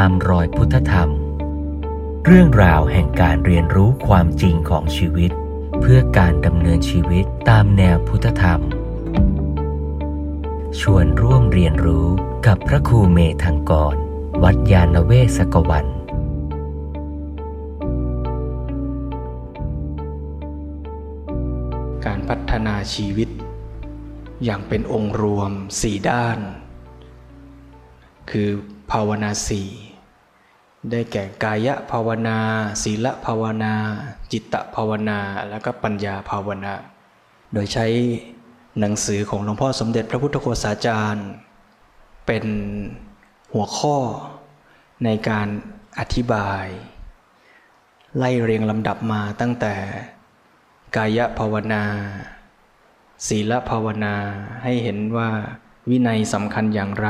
ตามรอยพุทธธรรม เรื่องราวแห่งการเรียนรู้ความจริงของชีวิต เพื่อการดำเนินชีวิตตามแนวพุทธธรรม ชวนร่วมเรียนรู้กับพระครูเมธังกร วัดยาณเวศกวันการพัฒนาชีวิต อย่างเป็นองค์รวมสี่ด้าน คือ ภาวนาสี่ได้แก่กายภาวนา ศีลภาวนา จิตตภาวนา แล้วก็ปัญญาภาวนา โดยใช้หนังสือของหลวงพ่อสมเด็จพระพุทธโฆษาจารย์ เป็นหัวข้อในการอธิบาย ไล่เรียงลำดับมาตั้งแต่ กายภาวนา ศีลภาวนาให้เห็นว่าวินัยสำคัญอย่างไร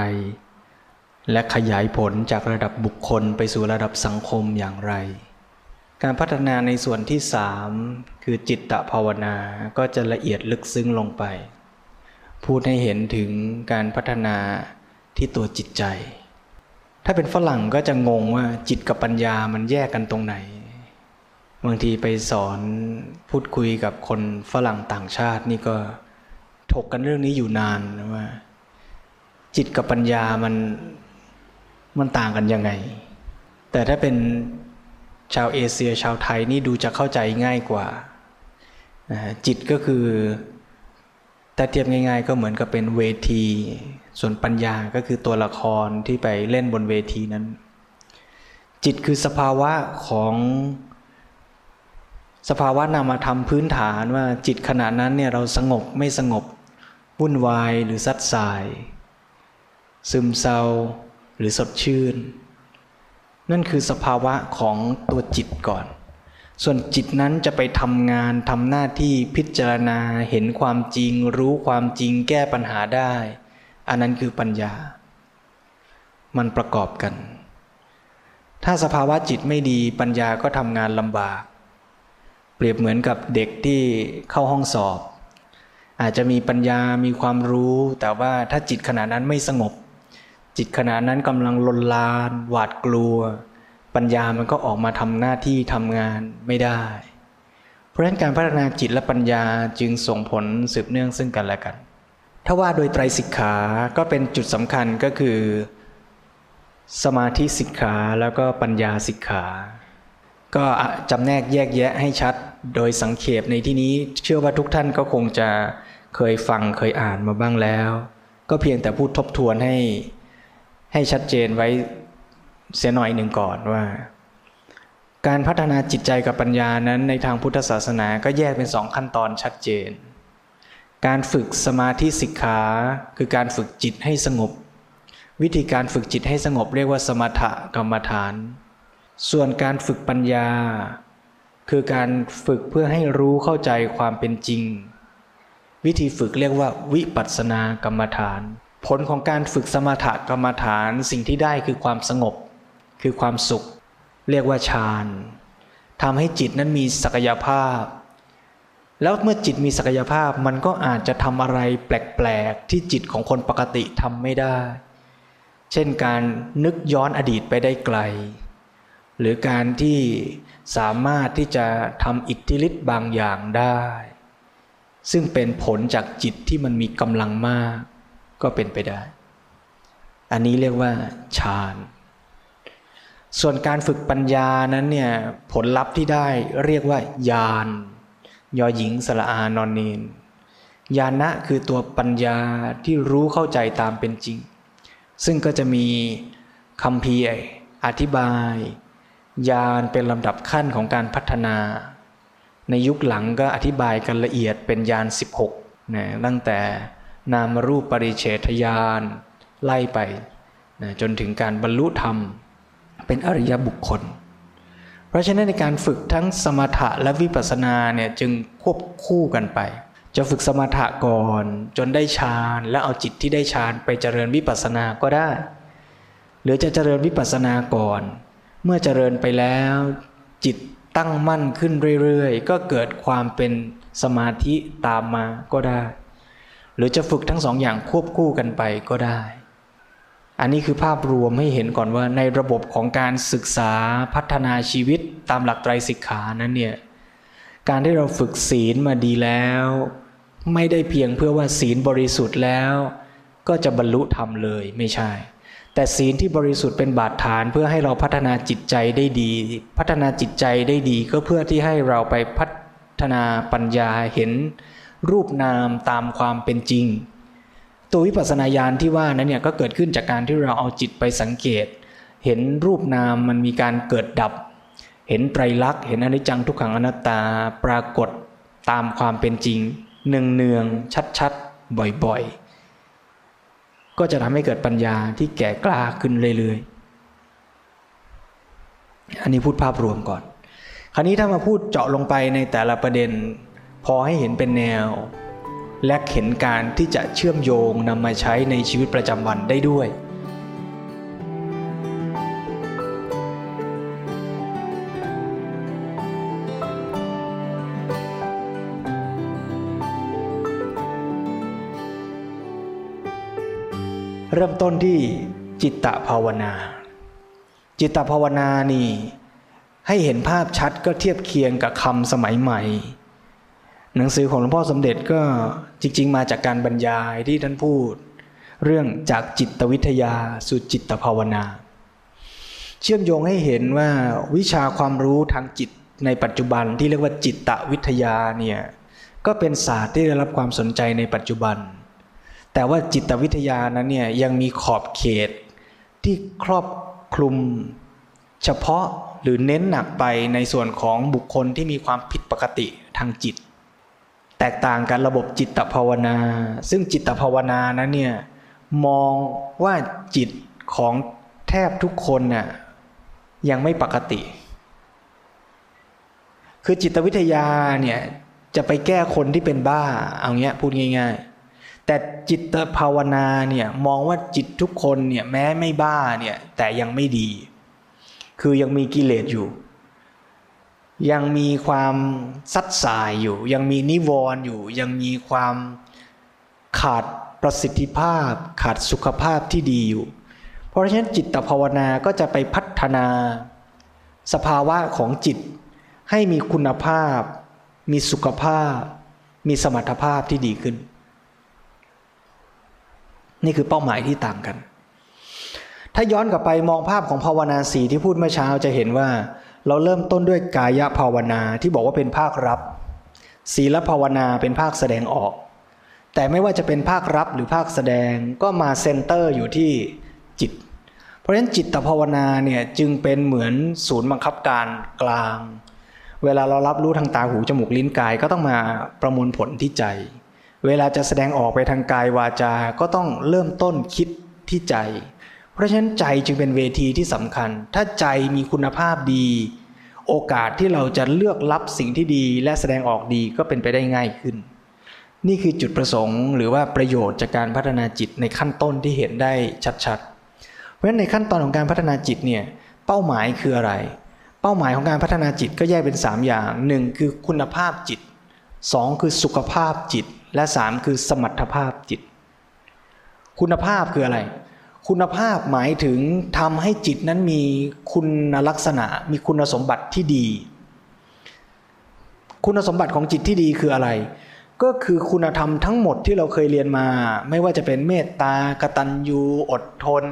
และขยายผลจากระดับบุคคลไปสู่ระดับสังคมอย่างไร การพัฒนาในส่วนที่สามคือจิตตภาวนาก็จะละเอียดลึกซึ้งลงไป พูดให้เห็นถึงการพัฒนาที่ตัวจิตใจ ถ้าเป็นฝรั่งก็จะงงว่าจิตกับปัญญามันแยกกันตรงไหน บางทีไปสอนพูดคุยกับคนฝรั่งต่างชาตินี่ก็ถกกันเรื่องนี้อยู่นานว่า จิตกับปัญญามัน มันต่างกันยังไง แต่ถ้าเป็นชาวเอเชียชาวไทยนี่ดูจะเข้าใจง่ายกว่า จิตก็คือแต่เทียบง่าย ๆ ก็เหมือนกับเป็นเวที ส่วนปัญญาก็คือตัวละครที่ไปเล่นบนเวทีนั้น จิตคือสภาวะของสภาวะนามธรรมพื้นฐานว่าจิตขณะนั้นเนี่ยเราสงบไม่สงบวุ่นวายหรือซัดสาย ซึมเศร้า หรือสดชื่น นั่นคือสภาวะของตัวจิตก่อน ส่วนจิตนั้นจะไปทำงานทำหน้าที่พิจารณาเห็นความจริง รู้ความจริงแก้ปัญหาได้ อันนั้นคือปัญญา มันประกอบกัน ถ้าสภาวะจิตไม่ดีปัญญาก็ทำงานลำบาก เปรียบเหมือนกับเด็กที่เข้าห้องสอบอาจจะมีปัญญา มีความรู้ แต่ว่าถ้าจิตขณะนั้นไม่สงบ จิตขณะนั้นกำลังลนลาน หวาดกลัว ปัญญามันก็ออกมาทำหน้าที่ทำงานไม่ได้ เพราะฉะนั้นการพัฒนาจิตและปัญญาจึงส่งผลสืบเนื่องซึ่งกันและกัน ถ้าว่าโดยไตรสิกขาก็เป็นจุดสำคัญก็คือ สมาธิสิกขาแล้วก็ปัญญาสิกขา ก็จำแนกแยกแยะให้ชัดโดยสังเขปในที่นี้เชื่อว่าทุกท่านก็คงจะเคยฟังเคยอ่านมาบ้างแล้ว ก็เพียงแต่พูดทบทวนให้ ให้ชัดเจนไว้เสียหน่อยหนึ่งก่อนว่า การพัฒนาจิตใจกับปัญญานั้นในทางพุทธศาสนาก็แยกเป็นสองขั้นตอนชัดเจน การฝึกสมาธิสิกขาคือการฝึกจิตให้สงบ วิธีการฝึกจิตให้สงบเรียกว่าสมถกรรมฐาน ส่วนการฝึกปัญญา คือการฝึกเพื่อให้รู้เข้าใจความเป็นจริง วิธีฝึกเรียกว่าวิปัสสนากรรมฐาน ผลของการฝึกสมถกรรมฐานสิ่งที่ได้คือความสงบ คือความสุข เรียกว่าฌานทำให้จิตนั้นมีศักยภาพ แล้วเมื่อจิตมีศักยภาพมันก็อาจจะทำอะไรแปลกๆ ที่จิตของคนปกติทำไม่ได้ เช่นการนึกย้อนอดีตไปได้ไกล หรือการที่สามารถที่จะทำอิทธิฤทธิ์บางอย่างได้ ซึ่งเป็นผลจากจิตที่มันมีกำลังมาก ก็เป็นไปได้ อันนี้เรียกว่าฌานส่วนการฝึกปัญญานั้นเนี่ยผลลัพธ์ที่ได้เรียกว่า ญาณยอหญิงสละอานอนเนนญาณะคือตัวปัญญาที่รู้เข้าใจตามเป็นจริง ซึ่งก็จะมีคำพีอธิบาย ญาณเป็นลำดับขั้นของการพัฒนา ในยุคหลังก็อธิบายกันละเอียดเป็นญาณ 16นะตั้งแต่ นามรูปปริเฉทญาณไล่ไปนะจนถึงการบรรลุธรรม เป็นอริยบุคคล เพราะฉะนั้นในการฝึกทั้งสมถะและวิปัสสนาเนี่ยจึงควบคู่กันไป จะฝึกสมถะก่อนจนได้ฌานแล้วเอาจิตที่ได้ฌานไปเจริญวิปัสสนาก็ได้ หรือจะเจริญวิปัสสนาก่อน เมื่อเจริญไปแล้วจิตตั้งมั่นขึ้นเรื่อยๆ ก็เกิดความเป็นสมาธิตามมาก็ได้ หรือจะฝึกทั้งสองอย่างควบคู่กันไปก็ได้ อันนี้คือภาพรวมให้เห็นก่อนว่าในระบบของการศึกษาพัฒนาชีวิตตามหลักไตรสิกขานั้นเนี่ยการที่เราฝึกศีลมาดีแล้ว ไม่ได้เพียงเพื่อว่าศีลบริสุทธิ์แล้ว ก็จะบรรลุธรรมเลยไม่ใช่ แต่ศีลที่บริสุทธิ์เป็นบาดฐานเพื่อให้เราพัฒนาจิตใจได้ดี พัฒนาจิตใจได้ดีก็เพื่อที่ให้เราไปพัฒนาปัญญาเห็น รูปนามตามความเป็นจริง ตัววิปัสสนาญาณที่ว่านั้นเนี่ยก็เกิดขึ้นจากการที่เราเอาจิตไปสังเกต เห็นรูปนามมันมีการเกิดดับ เห็นไตรลักษณ์เห็นอนิจจังทุกขังอนัตตาปรากฏตามความเป็นจริงเนืองเนืองชัดชัดบ่อยๆก็จะทำให้เกิดปัญญาที่แก่กล้าขึ้นเรื่อยๆ อันนี้พูดภาพรวมก่อน คราวนี้ถ้ามาพูดเจาะลงไปในแต่ละประเด็น พอให้เห็นเป็นแนว และเห็นการที่จะเชื่อมโยงนำมาใช้ในชีวิตประจำวันได้ด้วย เริ่มต้นที่จิตตภาวนา จิตตภาวนานี่ให้เห็นภาพชัดก็เทียบเคียงกับคำสมัยใหม่ หนังสือของหลวงพ่อสมเด็จก็จริง ๆ มาจากการบรรยายที่ท่านพูด เรื่องจากจิตวิทยาสู่จิตภาวนา เชื่อมโยงให้เห็นว่าวิชาความรู้ทางจิตในปัจจุบันที่เรียกว่าจิตวิทยาเนี่ยก็เป็นศาสตร์ที่ได้รับความสนใจในปัจจุบัน แต่ว่าจิตวิทยานั้นเนี่ยยังมีขอบเขตที่ครอบคลุมเฉพาะหรือเน้นหนักไปในส่วนของบุคคลที่มีความผิดปกติทางจิต แตกต่างกันระบบจิตภาวนา ซึ่งจิตภาวนานั้นเนี่ยมองว่าจิตของแทบทุกคนน่ะยังไม่ปกติ คือจิตวิทยาเนี่ยจะไปแก้คนที่เป็นบ้าเอาเงี้ยพูดง่าย ๆ แต่จิตภาวนาเนี่ยมองว่าจิตทุกคนเนี่ยแม้ไม่บ้าเนี่ยแต่ยังไม่ดี คือยังมีกิเลสอยู่ ยังมีความซัดสายอยู่ ยังมีนิวรณ์อยู่ ยังมีความขาดประสิทธิภาพ ขาดสุขภาพที่ดีอยู่ เพราะฉะนั้นจิตภาวนาก็จะไปพัฒนา สภาวะของจิต ให้มีคุณภาพ มีสุขภาพ มีสมรรถภาพที่ดีขึ้น นี่คือเป้าหมายที่ต่างกัน ถ้าย้อนกลับไปมองภาพของภาวนาสีที่พูดเมื่อเช้าจะเห็นว่า เราเริ่มต้นด้วยกายภาวนาที่บอกว่าเป็นภาครับ ศีลภาวนาเป็นภาคแสดงออก แต่ไม่ว่าจะเป็นภาครับหรือภาคแสดงก็มาเซนเตอร์อยู่ที่จิต เพราะฉะนั้นจิตภาวนาเนี่ยจึงเป็นเหมือนศูนย์บังคับการกลาง เวลาเรารับรู้ทางตาหูจมูกลิ้นกายก็ต้องมาประมวลผลที่ใจ เวลาจะแสดงออกไปทางกายวาจาก็ต้องเริ่มต้นคิดที่ใจ เพราะฉะนั้นใจจึงเป็นเวทีที่สำคัญ ถ้าใจมีคุณภาพดี โอกาสที่เราจะเลือกรับสิ่งที่ดีและแสดงออกดีก็เป็นไปได้ง่ายขึ้น นี่คือจุดประสงค์ หรือว่าประโยชน์จากการพัฒนาจิตในขั้นต้นที่เห็นได้ชัดๆ เพราะฉะนั้นในขั้นตอนของการพัฒนาจิตเนี่ยเป้าหมายคืออะไร เป้าหมายของการพัฒนาจิตก็แยกเป็น 3 อย่าง 1 คือคุณภาพจิต 2 คือสุขภาพจิต และ 3 คือสมรรถภาพจิต คุณภาพคืออะไร คุณภาพหมายถึงทำให้จิตนั้นมีคุณลักษณะ มีคุณสมบัติที่ดี คุณสมบัติของจิตที่ดีคืออะไร ก็คือคุณธรรมทั้งหมดที่เราเคยเรียนมา ไม่ว่าจะเป็นเมตตากตัญญูอดทน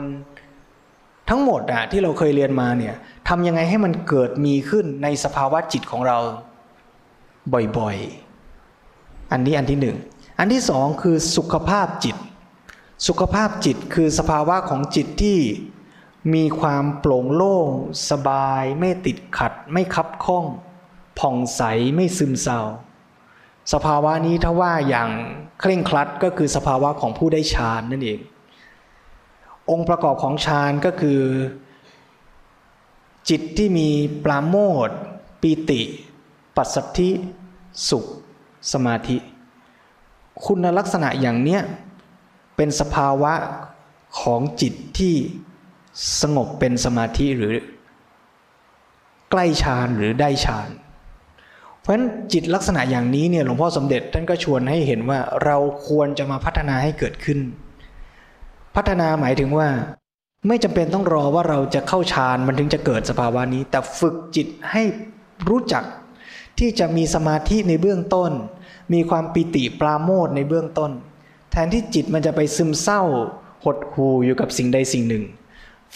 ทั้งหมดอะที่เราเคยเรียนมาเนี่ยทำยังไงให้มันเกิดมีขึ้นในสภาวะจิตของเราบ่อยๆ อันนี้อันที่หนึ่ง อันที่สองคือสุขภาพจิต สุขภาพจิตคือสภาวะของจิตที่มีความโปร่งโล่ง สบาย ไม่ติดขัด ไม่คับข้อง ผ่องใสไม่ซึมเศร้า สภาวะนี้ถ้าว่าอย่างเคร่งครัดก็คือสภาวะของผู้ได้ฌานนั่นเอง องค์ประกอบของฌานก็คือ จิตที่มีปราโมทปีติ ปัสสัทธิ สุข สมาธิ คุณลักษณะอย่างเนี้ย เป็นสภาวะของจิตที่สงบเป็นสมาธิหรือ ใกล้ฌานหรือได้ฌานเพราะฉะนั้นจิตลักษณะอย่างนี้เนี่ยหลวงพ่อสมเด็จท่านก็ชวนให้เห็นว่าเราควรจะมาพัฒนาให้เกิดขึ้น พัฒนาหมายถึงว่า ไม่จำเป็นต้องรอว่าเราจะเข้าฌานมันถึงจะเกิดสภาวะนี้ แต่ฝึกจิตให้รู้จักที่จะมีสมาธิในเบื้องต้น มีความปิติปราโมทในเบื้องต้น แทนที่จิตมันจะไปซึมเศร้า หดหูอยู่กับสิ่งใดสิ่งหนึ่ง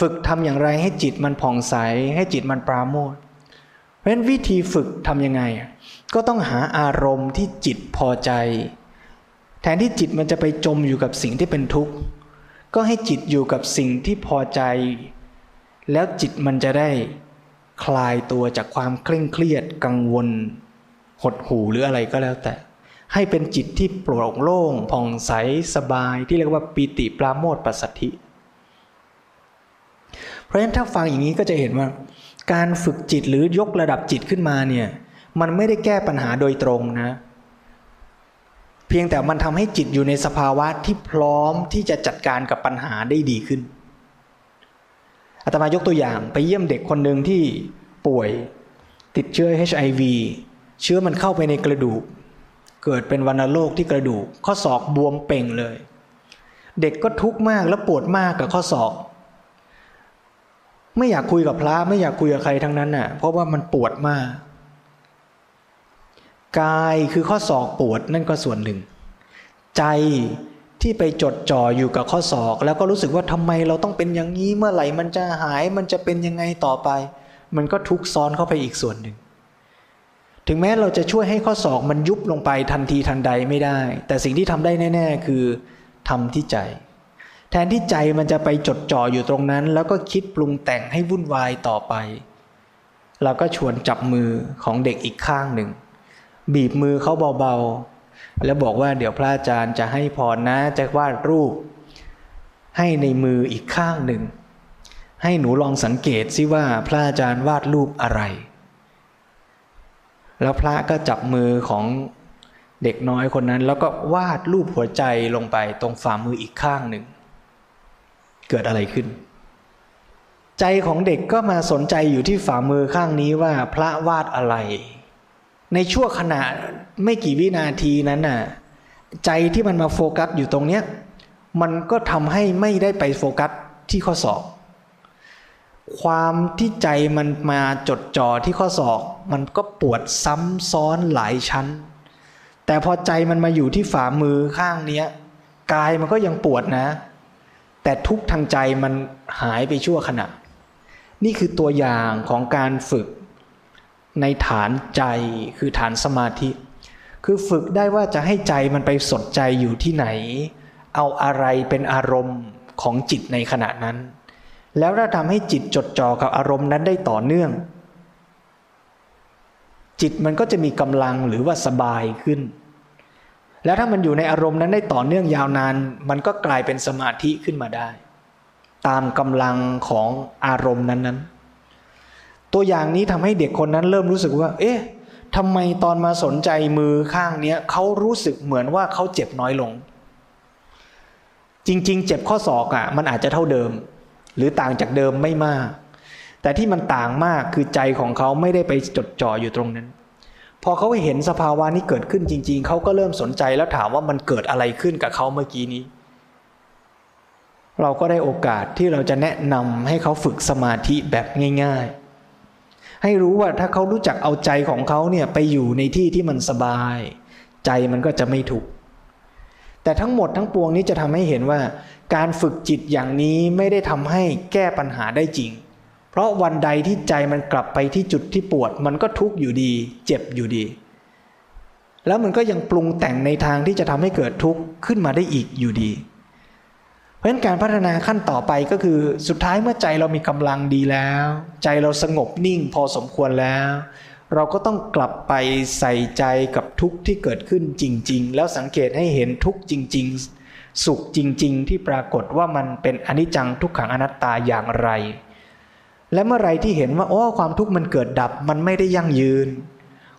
ฝึกทำอย่างไรให้จิตมันผ่องใส ให้จิตมันปราโมทเพราะฉะนั้นวิธีฝึกทำยังไง ก็ต้องหาอารมณ์ที่จิตพอใจ แทนที่จิตมันจะไปจมอยู่กับสิ่งที่เป็นทุกข์ ก็ให้จิตอยู่กับสิ่งที่พอใจ แล้วจิตมันจะได้คลายตัวจากความเคร่งเครียดกังวล หดหูหรืออะไรก็แล้วแต่ ให้เป็นจิตที่โปร่งโล่งผ่องใสสบายที่เรียกว่าปีติปราโมทปัสสัทธิ เพราะฉะนั้นถ้าฟังอย่างนี้ก็จะเห็นว่า การฝึกจิตหรือยกระดับจิตขึ้นมาเนี่ยมันไม่ได้แก้ปัญหาโดยตรงนะ เพียงแต่มันทำให้จิตอยู่ในสภาวะที่พร้อมที่จะจัดการกับปัญหาได้ดีขึ้นอาตมายกตัวอย่างไปเยี่ยมเด็กคนหนึ่งที่ป่วยติดเชื้อ HIV เชื้อมันเข้าไปในกระดูก เกิดเป็นวัณโรคที่กระดูก ข้อศอกบวมเป่งเลย เด็กก็ทุกข์มากและปวดมากกับข้อศอก ไม่อยากคุยกับพระไม่อยากคุยกับใครทั้งนั้นน่ะ เพราะว่ามันปวดมาก กายคือข้อศอกปวดนั่นก็ส่วนหนึ่ง ใจที่ไปจดจ่ออยู่กับข้อศอก แล้วก็รู้สึกว่าทำไมเราต้องเป็นอย่างนี้เมื่อไหร่มันจะหายมันจะเป็นยังไงต่อไป มันก็ทุกซ้อนเข้าไปอีกส่วนหนึ่ง ถึงแม้เราจะช่วยให้ข้อศอกมันยุบลงไปทันทีทันใดไม่ได้ แต่สิ่งที่ทำได้แน่ ๆ คือทำที่ใจ แทนที่ใจมันจะไปจดจ่ออยู่ตรงนั้น แล้วก็คิดปรุงแต่งให้วุ่นวายต่อไป เราก็ชวนจับมือของเด็กอีกข้างหนึ่ง บีบมือเขาเบาๆ แล้วบอกว่าเดี๋ยวพระอาจารย์จะให้พรนะจะวาดรูป ให้ในมืออีกข้างหนึ่ง ให้หนูลองสังเกตซิว่าพระอาจารย์วาดรูปอะไร แล้วพระก็จับมือของเด็กน้อยคนนั้น แล้วก็วาดรูปหัวใจลงไปตรงฝ่ามืออีกข้างหนึ่ง เกิดอะไรขึ้น ใจของเด็กก็มาสนใจอยู่ที่ฝ่ามือข้างนี้ว่าพระวาดอะไร ในชั่วขณะไม่กี่วินาทีนั้นน่ะใจที่มันมาโฟกัสอยู่ตรงเนี้ยมันก็ทำให้ไม่ได้ไปโฟกัสที่ข้อศอก ความที่ใจมันมาจดจ่อที่ข้อศอก มันก็ปวดซ้ำซ้อนหลายชั้น แต่พอใจมันมาอยู่ที่ฝ่ามือข้างเนี้ยกายมันก็ยังปวดนะ แต่ทุกทางใจมันหายไปชั่วขณะ นี่คือตัวอย่างของการฝึกในฐานใจคือฐานสมาธิ คือฝึกได้ว่าจะให้ใจมันไปสดใจอยู่ที่ไหน เอาอะไรเป็นอารมณ์ของจิตในขณะนั้น แล้วถ้าทำให้จิตจดจ่อกับอารมณ์นั้นได้ต่อเนื่อง จิตมันก็จะมีกำลังหรือว่าสบายขึ้น แล้วถ้ามันอยู่ในอารมณ์นั้นได้ต่อเนื่องยาวนาน มันก็กลายเป็นสมาธิขึ้นมาได้ ตามกำลังของอารมณ์นั้นๆ ตัวอย่างนี้ทำให้เด็กคนนั้นเริ่มรู้สึกว่า เอ๊ะทำไมตอนมาสนใจมือข้างเนี้ยเขารู้สึกเหมือนว่าเขาเจ็บน้อยลง จริง ๆ เจ็บข้อศอกอะ่ะ มันอาจจะเท่าเดิม หรือต่างจากเดิมไม่มาก แต่ที่มันต่างมากคือใจของเขาไม่ได้ไปจดจ่ออยู่ตรงนั้น พอเขาเห็นสภาวะนี้เกิดขึ้นจริง ๆ เขาก็เริ่มสนใจแล้วถามว่ามันเกิดอะไรขึ้นกับเขาเมื่อกี้นี้ เราก็ได้โอกาสที่เราจะแนะนำให้เขาฝึกสมาธิแบบง่าย ๆ ให้รู้ว่าถ้าเขารู้จักเอาใจของเขาเนี่ยไปอยู่ในที่ที่มันสบาย ใจมันก็จะไม่ถูกแต่ทั้งหมดทั้งปวงนี้จะทำให้เห็นว่า การฝึกจิตอย่างนี้ไม่ได้ทำให้แก้ปัญหาได้จริง เพราะวันใดที่ใจมันกลับไปที่จุดที่ปวด มันก็ทุกข์อยู่ดี เจ็บอยู่ดี แล้วมันก็ยังปรุงแต่งในทางที่จะทำให้เกิดทุกข์ขึ้นมาได้อีกอยู่ดี เพราะฉะนั้นการพัฒนาขั้นต่อไปก็คือสุดท้ายเมื่อใจเรามีกำลังดีแล้ว ใจเราสงบนิ่งพอสมควรแล้ว เราก็ต้องกลับไปใส่ใจกับทุกข์ที่เกิดขึ้นจริง ๆ แล้วสังเกตให้เห็นทุกข์จริง ๆ สุขจริง ๆ ที่ปรากฏว่ามันเป็นอนิจจังทุกขังอนัตตาอย่างไร และเมื่อไรที่เห็นว่าโอ้ความทุกข์มันเกิดดับมันไม่ได้ยั่งยืน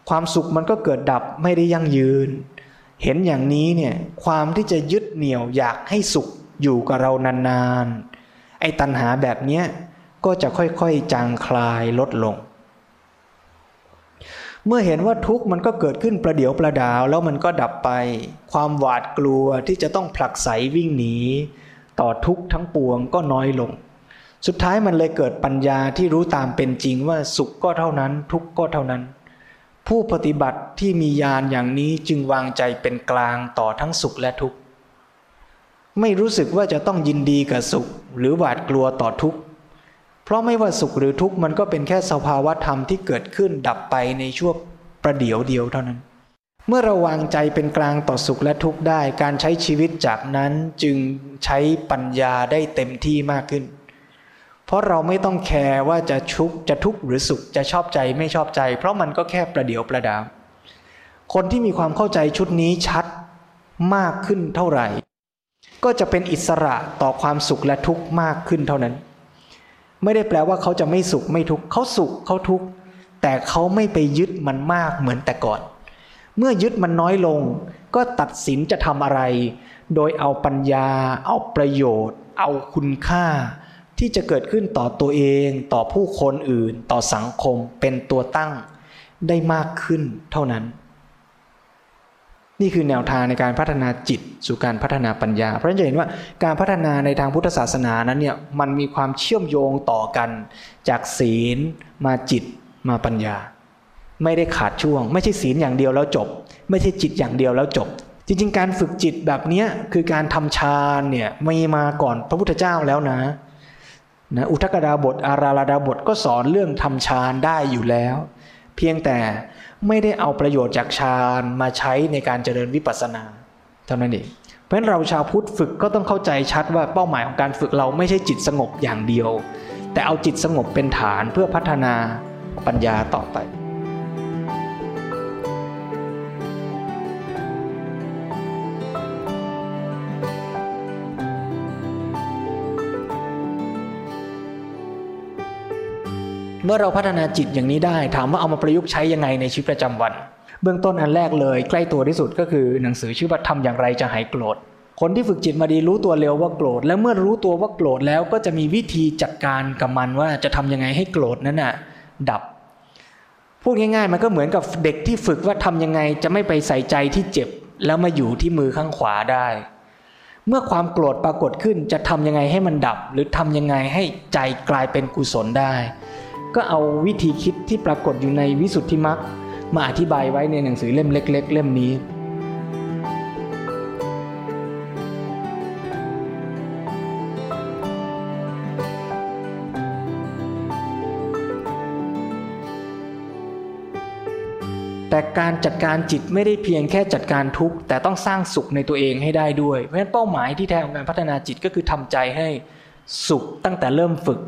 ความสุขมันก็เกิดดับไม่ได้ยั่งยืน เห็นอย่างนี้เนี่ยความที่จะยึดเหนี่ยวอยากให้สุขอยู่กับเรานานๆ ไอ้ตัณหาแบบเนี้ยก็จะค่อยๆจางคลายลดลง เมื่อเห็นว่าทุกข์มันก็เกิดขึ้นประเดี๋ยวประดาวแล้วมันก็ดับไป ความหวาดกลัวที่จะต้องผลักไสวิ่งหนีต่อทุกข์ทั้งปวงก็น้อยลง สุดท้ายมันเลยเกิดปัญญาที่รู้ตามเป็นจริงว่าสุขก็เท่านั้น ทุกข์ก็เท่านั้น ผู้ปฏิบัติที่มีญาณอย่างนี้จึงวางใจเป็นกลางต่อทั้งสุขและทุกข์ไม่รู้สึกว่าจะต้องยินดีกับสุข หรือหวาดกลัวต่อทุกข์เพราะไม่ว่าสุขหรือทุกข์มันก็เป็นแค่สภาวะธรรมที่เกิดขึ้นดับไปในช่วงประเดี๋ยวเดียวเท่านั้น เมื่อราวางใจเป็นกลางต่อสุขและทุกข์ได้ การใช้ชีวิตจากนั้นจึงใช้ปัญญาได้เต็มที่มากขึ้น เพราะเราไม่ต้องแคร์ว่าจะชุกจะทุกข์หรือสุขจะชอบใจไม่ชอบใจ เพราะมันก็แค่ประเดี๋ยวประดาวคนที่มีความเข้าใจชุดนี้ชัดมากขึ้นเท่าไหร่ ก็จะเป็นอิสระต่อความสุขและทุกข์มากขึ้นเท่านั้น ไม่ได้แปลว่าเขาจะไม่สุขไม่ทุกข์เขาสุขเขาทุกข์แต่เขาไม่ไปยึดมันมากเหมือนแต่ก่อน เมื่อยึดมันน้อยลง ก็ตัดสินจะทำอะไร โดยเอาปัญญา เอาประโยชน์ เอาคุณค่า ที่จะเกิดขึ้นต่อตัวเองต่อผู้คนอื่น ต่อสังคมเป็นตัวตั้งได้มากขึ้นเท่านั้น นี่คือแนวทางในการพัฒนาจิตสู่การพัฒนาปัญญา เพราะฉะนั้นจะเห็นว่าการพัฒนาในทางพุทธศาสนานั้นเนี่ยมันมีความเชื่อมโยงต่อกันจากศีลมาจิตมาปัญญา ไม่ได้ขาดช่วง ไม่ใช่ศีลอย่างเดียวแล้วจบ ไม่ใช่จิตอย่างเดียวแล้วจบ จริง ๆ การฝึกจิตแบบนี้คือการทำฌานเนี่ยมีมาก่อนพระพุทธเจ้าแล้วนะ นะอุทกดาบทอาราลดาบทก็สอนเรื่องทำฌานได้อยู่แล้ว เพียงแต่ไม่ได้เอาประโยชน์จากฌานมาใช้ในการเจริญวิปัสสนาเท่านั้นเองเพราะฉะนั้นเราชาวพุทธฝึกก็ต้องเข้าใจชัดว่าเป้าหมายของการฝึกเราไม่ใช่จิตสงบอย่างเดียว แต่เอาจิตสงบเป็นฐานเพื่อพัฒนาปัญญาต่อไป เมื่อเราพัฒนาจิตอย่างนี้ได้ ถามว่าเอามาประยุกต์ใช้ยังไงในชีวิตประจำวัน เบื้องต้นอันแรกเลย ใกล้ตัวที่สุดก็คือหนังสือชื่อว่าทำอย่างไรจะหายโกรธ คนที่ฝึกจิตมาดีรู้ตัวเร็วว่าโกรธ และเมื่อรู้ตัวว่าโกรธแล้วก็จะมีวิธีจัดการกับมันว่าจะทำยังไงให้โกรธนั้นน่ะดับพูดง่ายๆมันก็เหมือนกับเด็กที่ฝึกว่าทำยังไงจะไม่ไปใส่ใจที่เจ็บ แล้วมาอยู่ที่มือข้างขวาได้ เมื่อความโกรธปรากฏขึ้นจะทำยังไงให้มันดับ หรือทำยังไงให้ใจกลายเป็นกุศลได้ ก็เอาวิธีคิดที่ปรากฏอยู่ในวิสุทธิมรรคมาอธิบายไว้ในหนังสือเล่มเล็ก ๆ เล่มนี้ แต่การจัดการจิตไม่ได้เพียงแค่จัดการทุกข์แต่ต้องสร้างสุขในตัวเองให้ได้ด้วย เพราะฉะนั้นเป้าหมายที่แท้ของการพัฒนาจิตก็คือทำใจให้สุขตั้งแต่เริ่มฝึก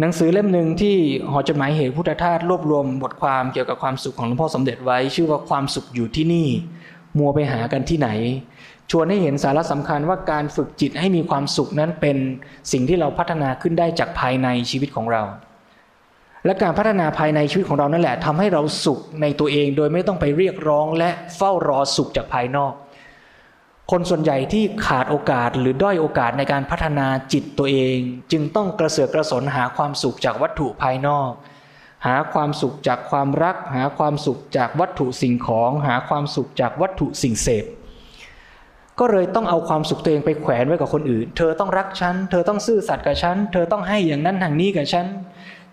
หนังสือเล่มหนึ่งที่หอจดหมายเหตุพุทธทาสรวบรวมบทความเกี่ยวกับความสุขของหลวงพ่อสมเด็จไว้ ชื่อว่าความสุขอยู่ที่นี่ มัวไปหากันที่ไหน ชวนให้เห็นสาระสำคัญว่าการฝึกจิตให้มีความสุขนั้นเป็นสิ่งที่เราพัฒนาขึ้นได้จากภายในชีวิตของเรา และการพัฒนาภายในชีวิตของเรานั่นแหละทำให้เราสุขในตัวเองโดยไม่ต้องไปเรียกร้องและเฝ้ารอสุขจากภายนอก คนส่วนใหญ่ที่ขาดโอกาสหรือด้อยโอกาสในการพัฒนาจิตตัวเอง จึงต้องกระเสือกกระสนหาความสุขจากวัตถุภายนอก หาความสุขจากความรัก หาความสุขจากวัตถุสิ่งของ หาความสุขจากวัตถุสิ่งเสพ ก็เลยต้องเอาความสุขตัวเองไปแขวนไว้กับคนอื่น เธอต้องรักฉัน เธอต้องซื่อสัตย์กับฉัน เธอต้องให้อย่างนั้นทางนี้กับฉัน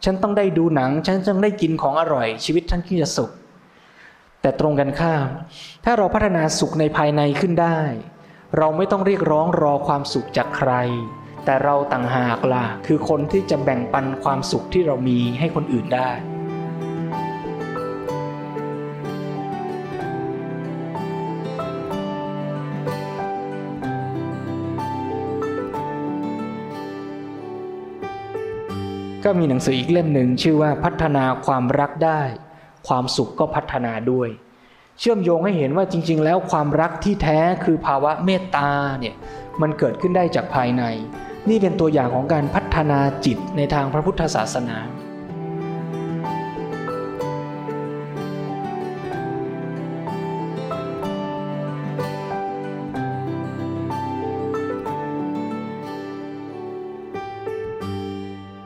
ฉันต้องได้ดูหนัง ฉันต้องได้กินของอร่อย ชีวิตฉันจึงจะสุข แต่ตรงกันข้าม ถ้าเราพัฒนาสุขในภายในขึ้นได้ เราไม่ต้องเรียกร้องรอความสุขจากใคร แต่เราต่างหากล่ะคือคนที่จะแบ่งปันความสุขที่เรามีให้คนอื่นได้ก็มีหนังสืออีกเล่มหนึ่งชื่อว่าพัฒนาความรักได้ ความสุขก็พัฒนาด้วย เชื่อมโยงให้เห็นว่าจริง ๆ แล้วความรักที่แท้คือภาวะเมตตาเนี่ยมันเกิดขึ้นได้จากภายใน นี่เป็นตัวอย่างของการพัฒนาจิตในทางพระพุทธศาสนา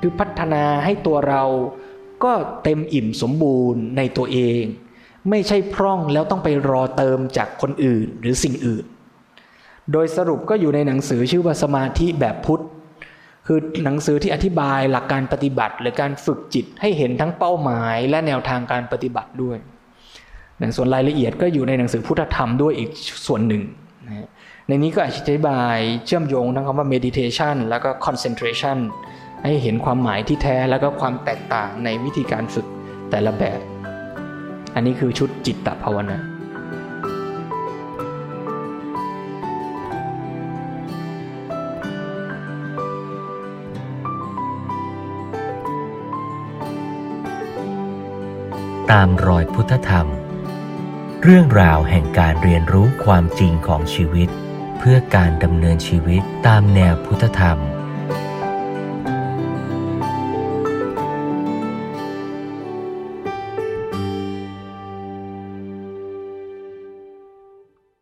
คือพัฒนาให้ตัวเรา ก็เต็มอิ่มสมบูรณ์ในตัวเอง ไม่ใช่พร่องแล้วต้องไปรอเติมจากคนอื่นหรือสิ่งอื่น โดยสรุปก็อยู่ในหนังสือชื่อว่าสมาธิแบบพุทธคือหนังสือที่อธิบายหลักการปฏิบัติ หรือการฝึกจิตให้เห็นทั้งเป้าหมายและแนวทางการปฏิบัติด้วยส่วนรายละเอียดก็อยู่ในหนังสือพุทธธรรมด้วยอีกส่วนหนึ่งนะในนี้ก็อธิบายเชื่อมโยงทั้งคำว่า meditation แล้วก็ concentration ให้เห็นความหมายที่แท้แล้วก็ความแตกต่างในวิธีการฝึกแต่ละแบบ อันนี้คือชุดจิตตภาวนาตามรอยพุทธธรรม เรื่องราวแห่งการเรียนรู้ความจริงของชีวิต เพื่อการดำเนินชีวิตตามแนวพุทธธรรม